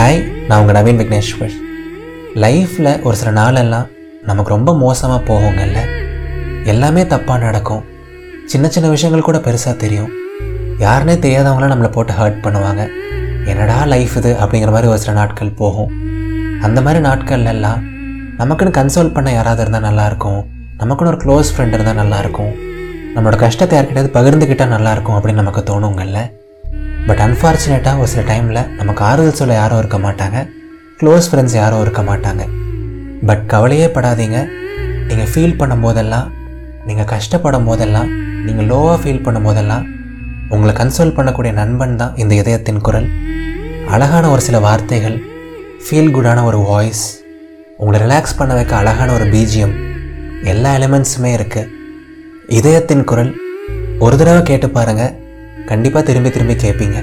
Hi நான் உங்கள் நவீன் விக்னேஸ்வர் லைஃப்பில் ஒரு சில நாளெல்லாம் நமக்கு ரொம்ப மோசமாக போகுங்கல்ல? எல்லாமே தப்பாக நடக்கும். சின்ன சின்ன விஷயங்கள் கூட பெருசாக தெரியும். யாருனே தெரியாதவங்களாம் நம்மளை போட்டு ஹர்ட் பண்ணுவாங்க. என்னடா லைஃப் இது அப்படிங்கிற மாதிரி ஒரு சில நாட்கள் போகும். அந்த மாதிரி நாட்கள்லாம் நமக்குன்னு கன்சோல் பண்ண யாராவது இருந்தால் நல்லாயிருக்கும். நமக்குன்னு ஒரு க்ளோஸ் ஃப்ரெண்ட் இருந்தால் நல்லாயிருக்கும். நம்மளோட கஷ்டத்தை யார்கிட்டயாவது பகிர்ந்துக்கிட்டால் நல்லாயிருக்கும் அப்படின்னு நமக்கு தோணுங்கள்ல பட் அன்ஃபார்ச்சுனேட்டாக ஒரு சில டைமில் நமக்கு ஆறுதல் சொல்ல யாரும் இருக்க மாட்டாங்க. க்ளோஸ் ஃப்ரெண்ட்ஸ் யாரும் இருக்க மாட்டாங்க. பட் கவலையே படாதீங்க. நீங்கள் ஃபீல் பண்ணும் போதெல்லாம் நீங்கள் கஷ்டப்படும் போதெல்லாம் நீங்கள் லோவாக ஃபீல் பண்ணும் போதெல்லாம் உங்களை கன்சோல் பண்ணக்கூடிய நண்பன் தான் இந்த இதயத்தின் குரல். அழகான ஒரு சில வார்த்தைகள் ஃபீல் குடான ஒரு வாய்ஸ் உங்களை ரிலாக்ஸ் பண்ண வைக்க அழகான ஒரு பீஜியம் எல்லா எலிமெண்ட்ஸுமே இருக்குது இதயத்தின் குரல் ஒரு தடவை கேட்டு பாருங்கள் கண்டிப்பாக திரும்பி திரும்பி கேட்பீங்க